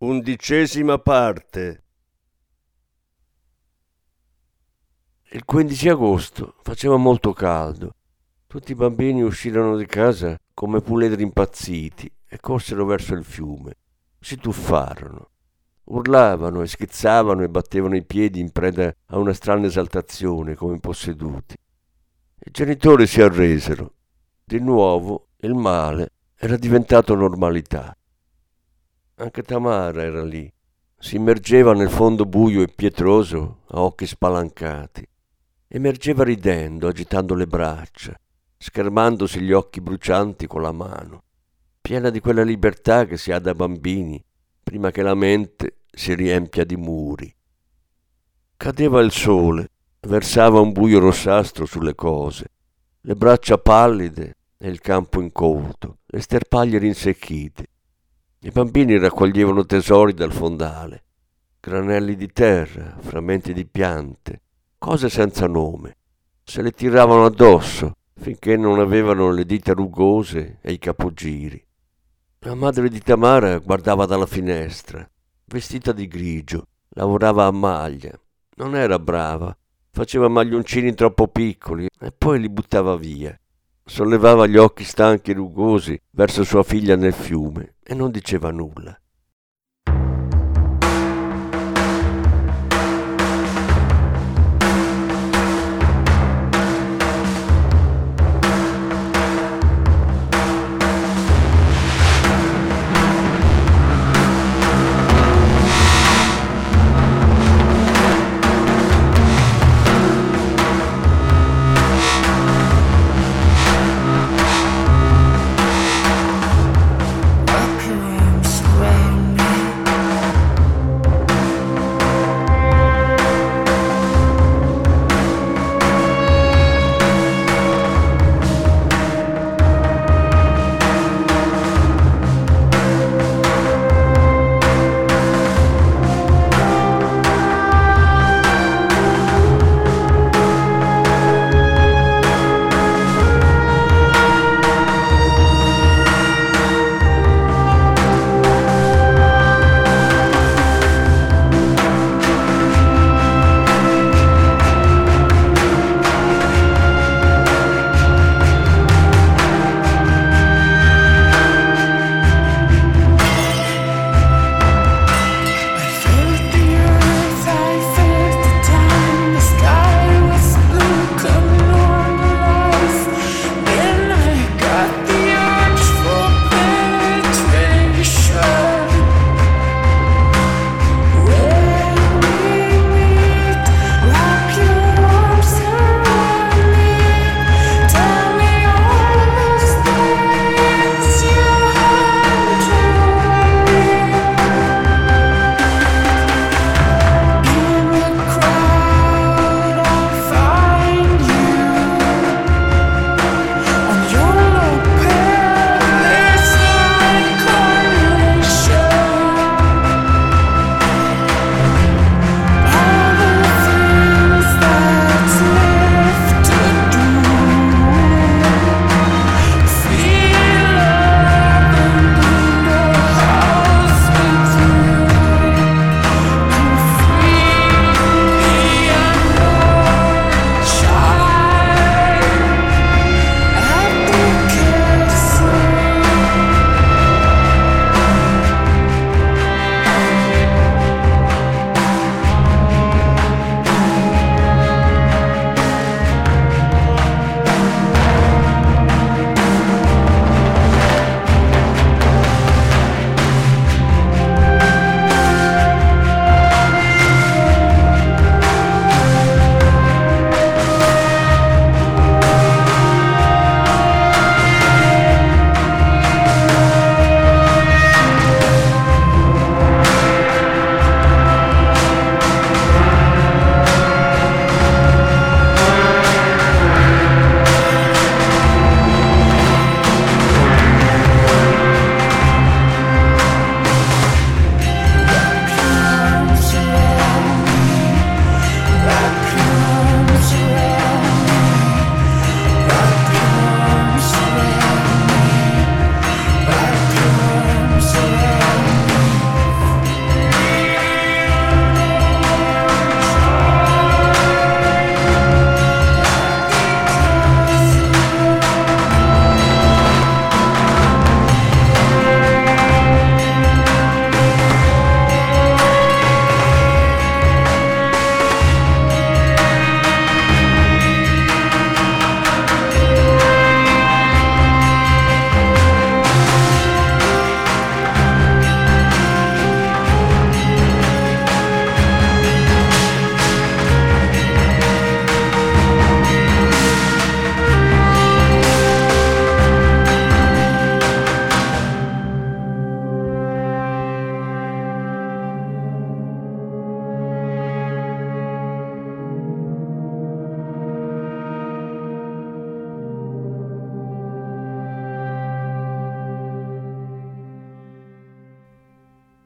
Undicesima parte. Il 15 agosto faceva molto caldo. Tutti i bambini uscirono di casa come puledri impazziti e corsero verso il fiume. Si tuffarono. Urlavano e schizzavano e battevano i piedi in preda a una strana esaltazione come posseduti. I genitori si arresero. Di nuovo il male era diventato normalità. Anche Tamara era lì, si immergeva nel fondo buio e pietroso a occhi spalancati. Emergeva ridendo, agitando le braccia, schermandosi gli occhi brucianti con la mano, piena di quella libertà che si ha da bambini, prima che la mente si riempia di muri. Cadeva il sole, versava un buio rossastro sulle cose, le braccia pallide e il campo incolto, le sterpaglie rinsecchite. I bambini raccoglievano tesori dal fondale, granelli di terra, frammenti di piante, cose senza nome. Se le tiravano addosso finché non avevano le dita rugose e i capogiri. La madre di Tamara guardava dalla finestra, vestita di grigio, lavorava a maglia. Non era brava, faceva maglioncini troppo piccoli e poi li buttava via sollevava gli occhi stanchi e rugosi verso sua figlia nel fiume e non diceva nulla.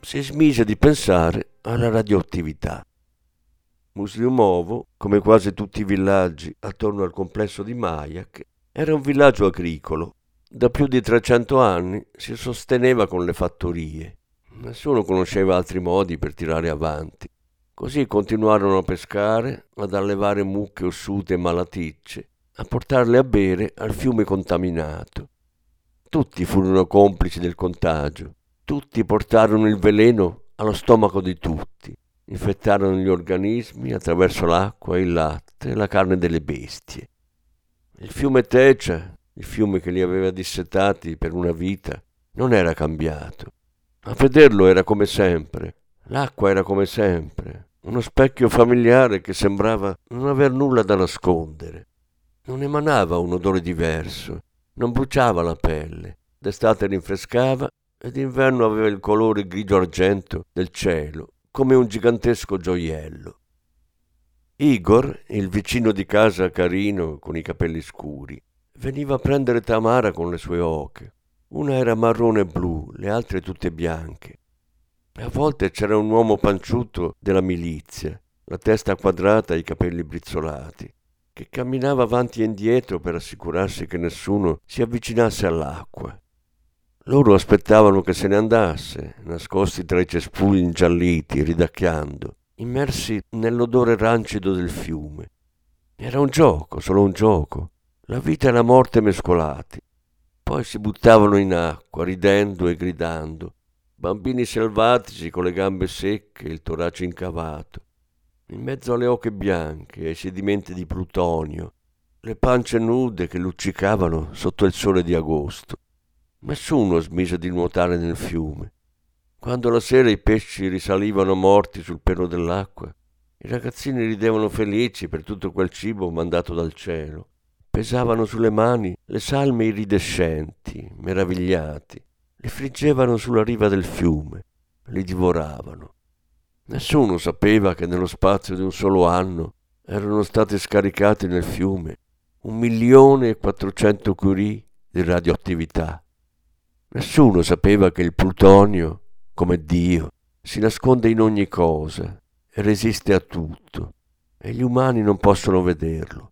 Si smise di pensare alla radioattività. Musliumovo, come quasi tutti i villaggi attorno al complesso di Mayak, era un villaggio agricolo. Da più di 300 anni si sosteneva con le fattorie. Nessuno conosceva altri modi per tirare avanti. Così continuarono a pescare, ad allevare mucche ossute e malaticce, a portarle a bere al fiume contaminato. Tutti furono complici del contagio, tutti portarono il veleno allo stomaco di tutti, infettarono gli organismi attraverso l'acqua, il latte e la carne delle bestie. Il fiume Tecia, il fiume che li aveva dissetati per una vita, non era cambiato. A vederlo era come sempre, l'acqua era come sempre, uno specchio familiare che sembrava non aver nulla da nascondere. Non emanava un odore diverso, non bruciava la pelle, d'estate rinfrescava ed d'inverno aveva il colore grigio argento del cielo, come un gigantesco gioiello. Igor, il vicino di casa carino con i capelli scuri, veniva a prendere Tamara con le sue oche. Una era marrone e blu, le altre tutte bianche. A volte c'era un uomo panciuto della milizia, la testa quadrata e i capelli brizzolati, che camminava avanti e indietro per assicurarsi che nessuno si avvicinasse all'acqua. Loro aspettavano che se ne andasse, nascosti tra i cespugli ingialliti, ridacchiando, immersi nell'odore rancido del fiume. Era un gioco, solo un gioco, la vita e la morte mescolati. Poi si buttavano in acqua, ridendo e gridando, bambini selvatici con le gambe secche e il torace incavato, in mezzo alle oche bianche ai sedimenti di plutonio, le pance nude che luccicavano sotto il sole di agosto. Nessuno smise di nuotare nel fiume. Quando la sera i pesci risalivano morti sul pelo dell'acqua, i ragazzini ridevano felici per tutto quel cibo mandato dal cielo. Pesavano sulle mani le salme iridescenti, meravigliati li friggevano sulla riva del fiume, li divoravano. Nessuno sapeva che nello spazio di un solo anno erano stati scaricati nel fiume un milione e quattrocento curie di radioattività. Nessuno sapeva che il plutonio, come Dio, si nasconde in ogni cosa e resiste a tutto, e gli umani non possono vederlo.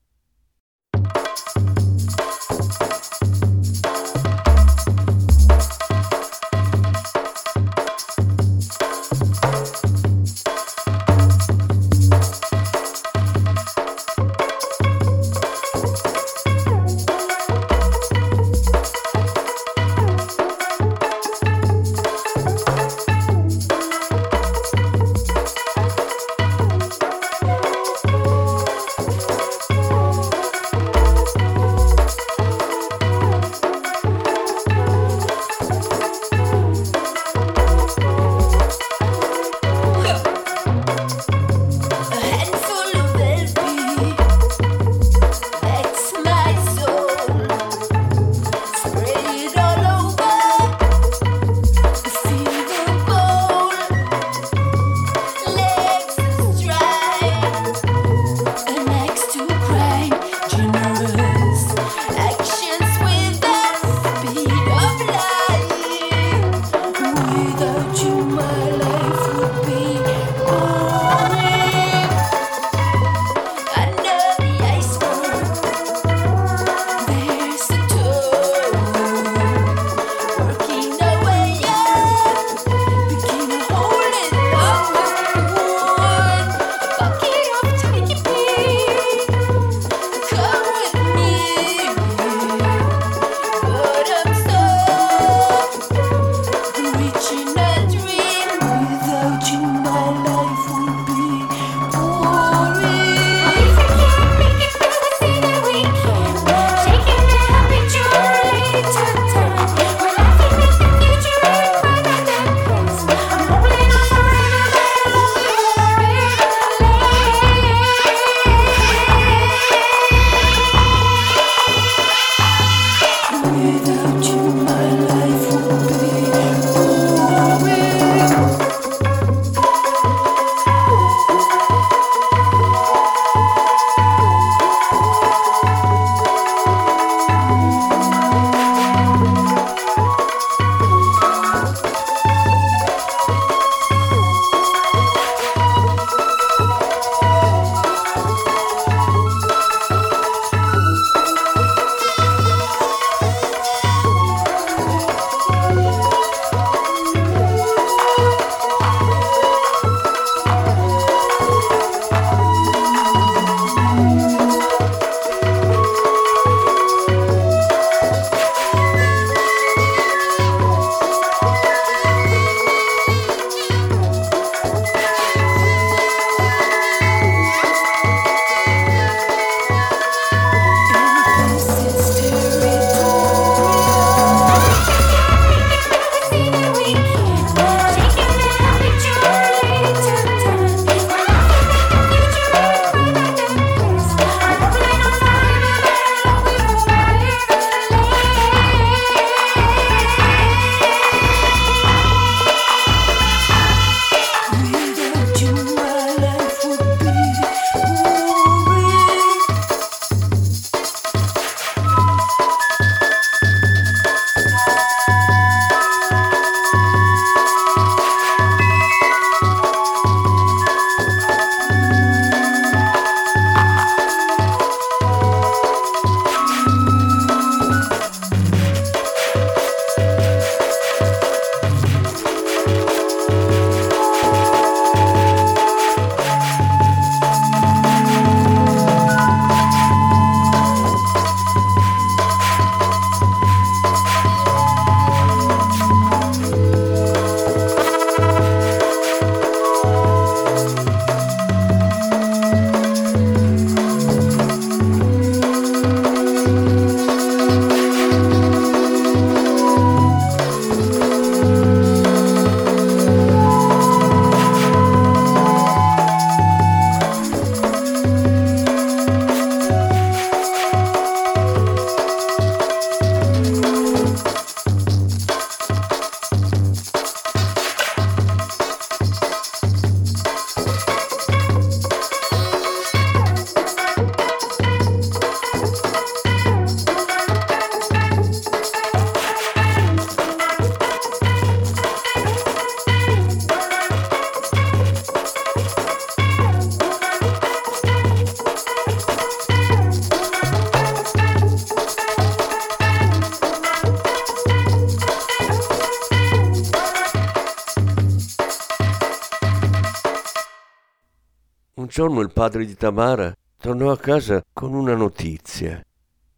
Giorno il padre di Tamara tornò a casa con una notizia.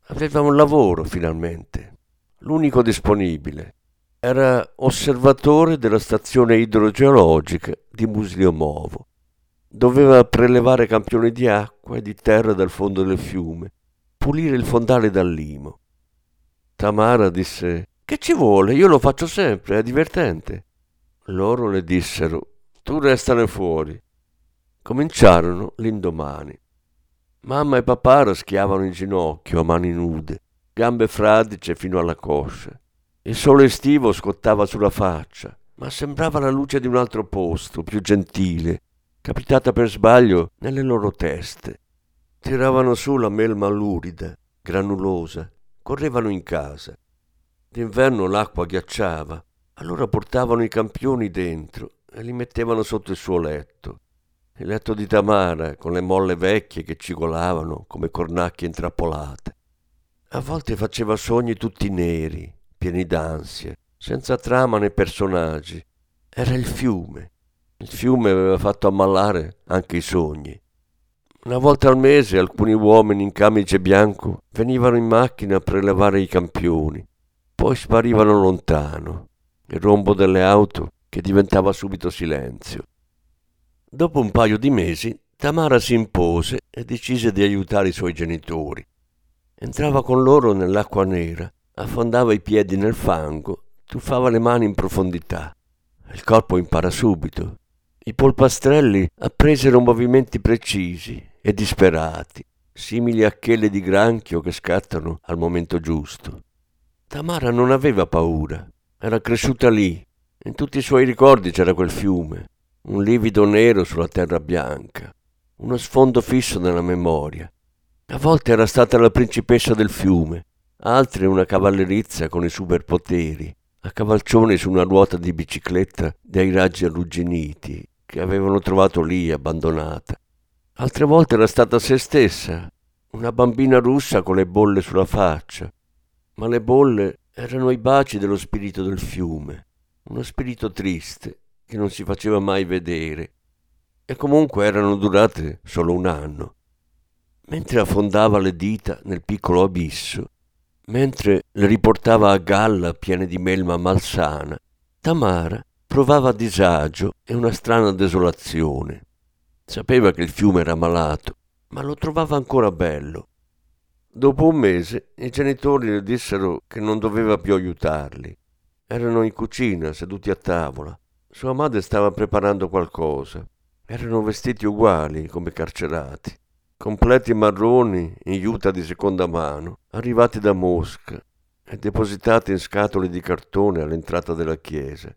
Aveva un lavoro finalmente, l'unico disponibile. Era osservatore della stazione idrogeologica di Musliomovo. Doveva prelevare campioni di acqua e di terra dal fondo del fiume, pulire il fondale dal limo. Tamara disse: Che ci vuole? Io lo faccio sempre, è divertente. Loro le dissero: Tu restane fuori. Cominciarono l'indomani. Mamma e papà raschiavano in ginocchio a mani nude, gambe fradice fino alla coscia. Il sole estivo scottava sulla faccia, ma sembrava la luce di un altro posto, più gentile, capitata per sbaglio nelle loro teste. Tiravano su la melma lurida, granulosa, correvano in casa. D'inverno l'acqua ghiacciava, allora portavano i campioni dentro e li mettevano sotto il suo letto. Il letto di Tamara, con le molle vecchie che cigolavano come cornacchie intrappolate. A volte faceva sogni tutti neri, pieni d'ansie, senza trama né personaggi. Era il fiume. Il fiume aveva fatto ammalare anche i sogni. Una volta al mese alcuni uomini in camice bianco venivano in macchina a prelevare i campioni, poi sparivano lontano. Il rombo delle auto che diventava subito silenzio. Dopo un paio di mesi Tamara si impose e decise di aiutare i suoi genitori. Entrava con loro nell'acqua nera affondava i piedi nel fango, tuffava le mani in profondità. Il corpo impara subito. I polpastrelli appresero movimenti precisi e disperati, simili a chele di granchio che scattano al momento giusto. Tamara non aveva paura, era cresciuta lì. In tutti i suoi ricordi c'era quel fiume, un livido nero sulla terra bianca, uno sfondo fisso nella memoria. A volte era stata la principessa del fiume, altre una cavallerizza con i superpoteri, a cavalcione su una ruota di bicicletta dai raggi arrugginiti che avevano trovato lì abbandonata. Altre volte era stata se stessa, una bambina russa con le bolle sulla faccia, ma le bolle erano i baci dello spirito del fiume, uno spirito triste che non si faceva mai vedere e comunque erano durate solo un anno. Mentre affondava le dita nel piccolo abisso, Mentre le riportava a galla piene di melma malsana, Tamara provava disagio e una strana desolazione. Sapeva che il fiume era malato, ma lo trovava ancora bello. Dopo un mese i genitori le dissero che non doveva più aiutarli. Erano in cucina, seduti a tavola. Sua madre stava preparando qualcosa. Erano vestiti uguali, come carcerati completi marroni in juta di seconda mano, arrivati da Mosca e depositati in scatole di cartone all'entrata della chiesa.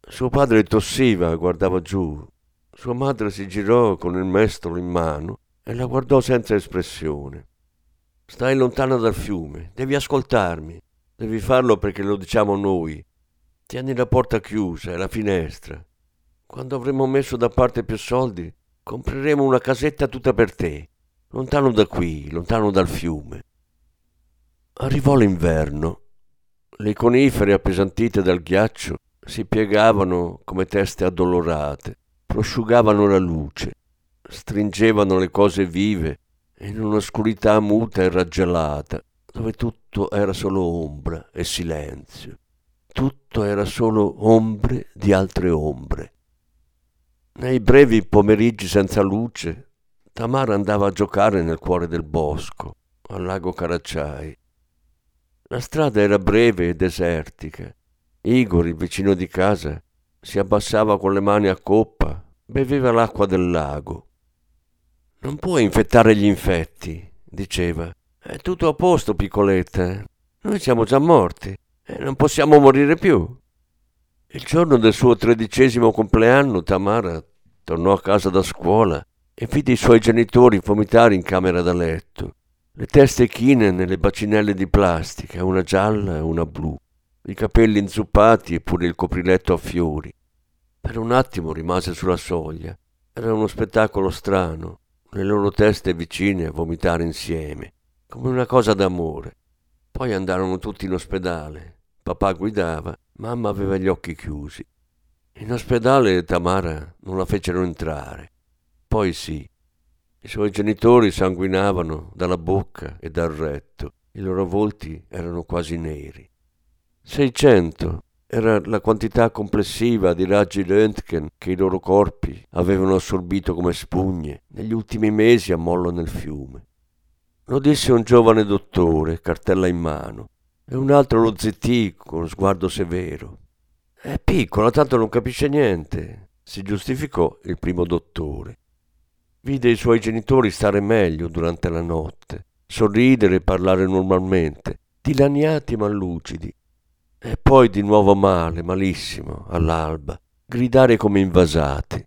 Suo padre tossiva, guardava giù. Sua madre si girò con il mestolo in mano e la guardò senza espressione. Stai lontano dal fiume, devi ascoltarmi. Devi farlo perché lo diciamo noi. Tieni la porta chiusa e la finestra. Quando avremo messo da parte più soldi, compreremo una casetta tutta per te lontano da qui, lontano dal fiume. Arrivò l'inverno. Le conifere appesantite dal ghiaccio si piegavano come teste addolorate, prosciugavano la luce, stringevano le cose vive in un'oscurità muta e raggelata, dove tutto era solo ombra e silenzio. Tutto era solo ombre di altre ombre. Nei brevi pomeriggi senza luce Tamara andava a giocare nel cuore del bosco, al lago Caracciai. La strada era breve e desertica. Igor, il vicino di casa, si abbassava con le mani a coppa, beveva l'acqua del lago. Non puoi infettare gli infetti, diceva. È tutto a posto, piccoletta. Noi siamo già morti e non possiamo morire più. Il giorno del suo tredicesimo compleanno Tamara tornò a casa da scuola e vide i suoi genitori vomitare in camera da letto, le teste chine nelle bacinelle di plastica, una gialla e una blu, i capelli inzuppati e pure il copriletto a fiori. Per un attimo rimase sulla soglia. Era uno spettacolo strano, le loro teste vicine a vomitare insieme, come una cosa d'amore. Poi andarono tutti in ospedale. Papà guidava, mamma aveva gli occhi chiusi. In ospedale Tamara non la fecero entrare. Poi sì, I suoi genitori sanguinavano dalla bocca e dal retto, i loro volti erano quasi neri. 600 era la quantità complessiva di raggi Röntgen che i loro corpi avevano assorbito come spugne negli ultimi mesi a mollo nel fiume. Lo disse un giovane dottore, cartella in mano, e un altro lo zittì con sguardo severo. È piccola, tanto non capisce niente, si giustificò il primo dottore. Vide i suoi genitori stare meglio durante la notte, sorridere e parlare normalmente, dilaniati ma lucidi, e poi di nuovo male, malissimo, all'alba, gridare come invasati.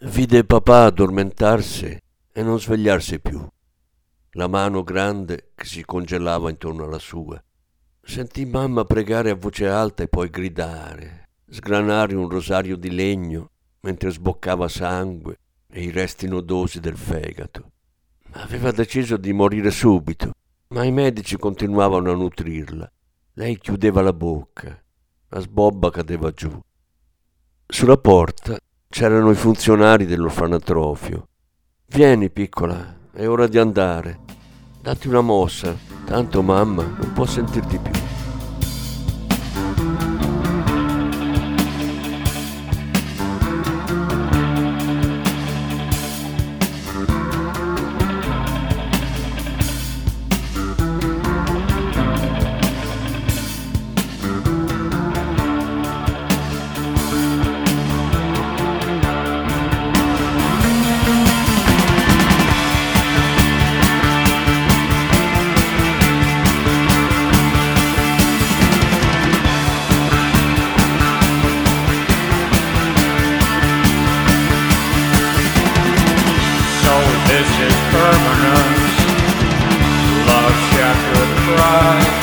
Vide papà addormentarsi e non svegliarsi più. La mano grande che si congelava intorno alla sua. Sentì mamma pregare a voce alta e poi gridare, sgranare un rosario di legno mentre sboccava sangue e i resti nodosi del fegato. Aveva deciso di morire subito, ma i medici continuavano a nutrirla lei chiudeva la bocca, la sbobba cadeva giù. Sulla porta c'erano i funzionari dell'orfanatrofio. Vieni, piccola, è ora di andare. Datti una mossa, tanto mamma non può sentirti più. should cry.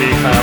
see you.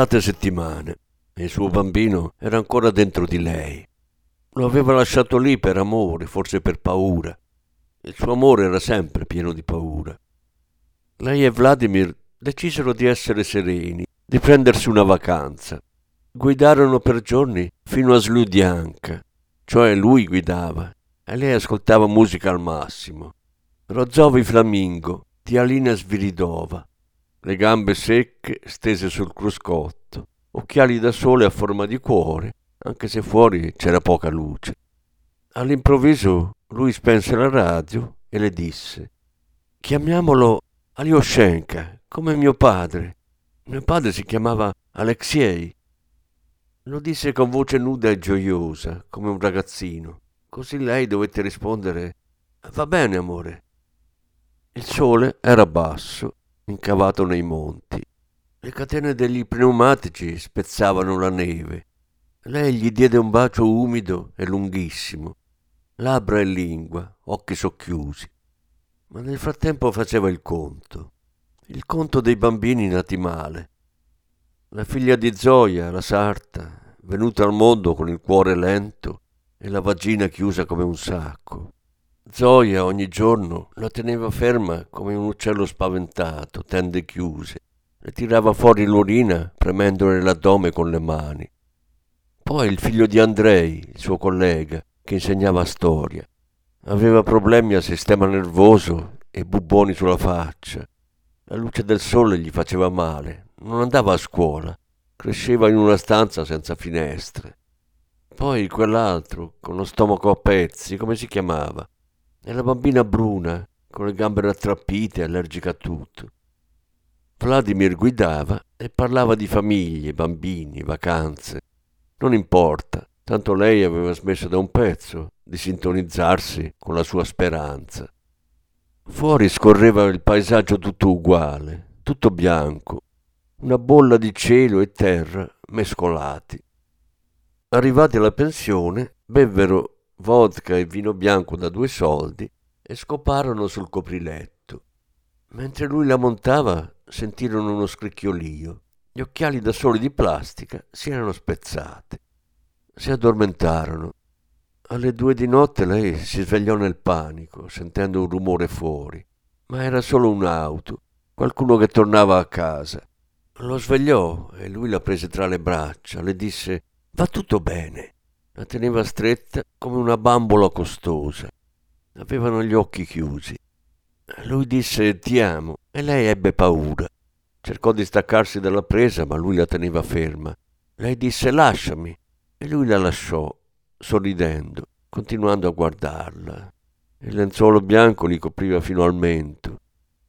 Passate settimane e il suo bambino era ancora dentro di lei. Lo aveva lasciato lì per amore, forse per paura. Il suo amore era sempre pieno di paura. Lei e Vladimir decisero di essere sereni, di prendersi una vacanza. Guidarono per giorni fino a Sludianka, cioè lui guidava e lei ascoltava musica al massimo. Rozzovi Flamingo di Alina Sviridova le gambe secche stese sul cruscotto, occhiali da sole a forma di cuore, anche se fuori c'era poca luce. All'improvviso lui spense la radio e le disse Chiamiamolo Alyoshenka, come mio padre. Mio padre si chiamava Alexei. Lo disse con voce nuda e gioiosa, come un ragazzino. Così lei dovette rispondere Va bene, amore. Il sole era basso incavato nei monti. Le catene degli pneumatici spezzavano la neve. Lei gli diede un bacio umido e lunghissimo, labbra e lingua, occhi socchiusi. Ma nel frattempo faceva il conto, il conto dei bambini nati male. La figlia di Zoya, la sarta, venuta al mondo con il cuore lento e la vagina chiusa come un sacco. Zoya ogni giorno la teneva ferma come un uccello spaventato, tende chiuse. Le tirava fuori l'urina premendole l'addome con le mani. Poi il figlio di Andrei, il suo collega, che insegnava storia. Aveva problemi al sistema nervoso e bubboni sulla faccia. La luce del sole gli faceva male. Non andava a scuola. Cresceva in una stanza senza finestre. Poi quell'altro, con lo stomaco a pezzi, come si chiamava? E la bambina bruna, con le gambe rattrappite, allergica a tutto. Vladimir guidava e parlava di famiglie, bambini, vacanze. Non importa, tanto lei aveva smesso da un pezzo di sintonizzarsi con la sua speranza. Fuori scorreva il paesaggio tutto uguale, tutto bianco, una bolla di cielo e terra mescolati. Arrivati alla pensione, bevvero vodka e vino bianco da due soldi e scoparono sul copriletto. Mentre lui la montava sentirono uno scricchiolio. Gli occhiali da sole di plastica si erano spezzati. Si addormentarono. Alle due di notte lei si svegliò nel panico, sentendo un rumore fuori. Ma era solo un'auto, qualcuno che tornava a casa. Lo svegliò e lui la prese tra le braccia, le disse Va tutto bene. La teneva stretta come una bambola costosa. Avevano gli occhi chiusi. Lui disse ti amo e lei ebbe paura. Cercò di staccarsi dalla presa, ma lui la teneva ferma. Lei disse lasciami e lui la lasciò, sorridendo, continuando a guardarla. Il lenzuolo bianco li copriva fino al mento.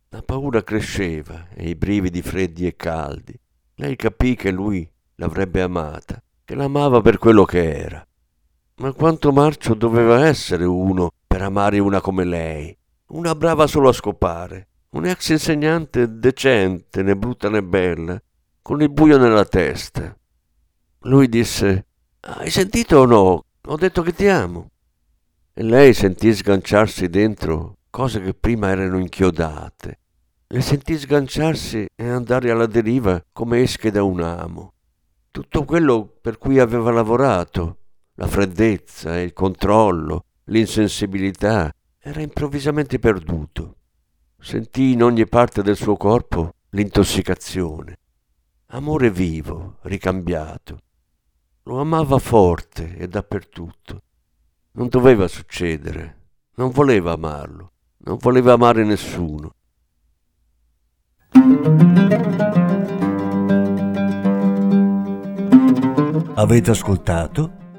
La paura cresceva e i brividi freddi e caldi. Lei capì che lui l'avrebbe amata, che l'amava per quello che era. Ma quanto marcio doveva essere uno per amare una come lei, una brava solo a scopare, un ex insegnante decente, né brutta né bella, con il buio nella testa. Lui disse, hai sentito o no? Ho detto che ti amo. E lei sentì sganciarsi dentro cose che prima erano inchiodate. Le sentì sganciarsi e andare alla deriva come esche da un amo. Tutto quello per cui aveva lavorato, la freddezza, il controllo, l'insensibilità, era improvvisamente perduto. Sentì in ogni parte del suo corpo l'intossicazione. Amore vivo, ricambiato. Lo amava forte e dappertutto. Non doveva succedere. Non voleva amarlo. Non voleva amare nessuno. Avete ascoltato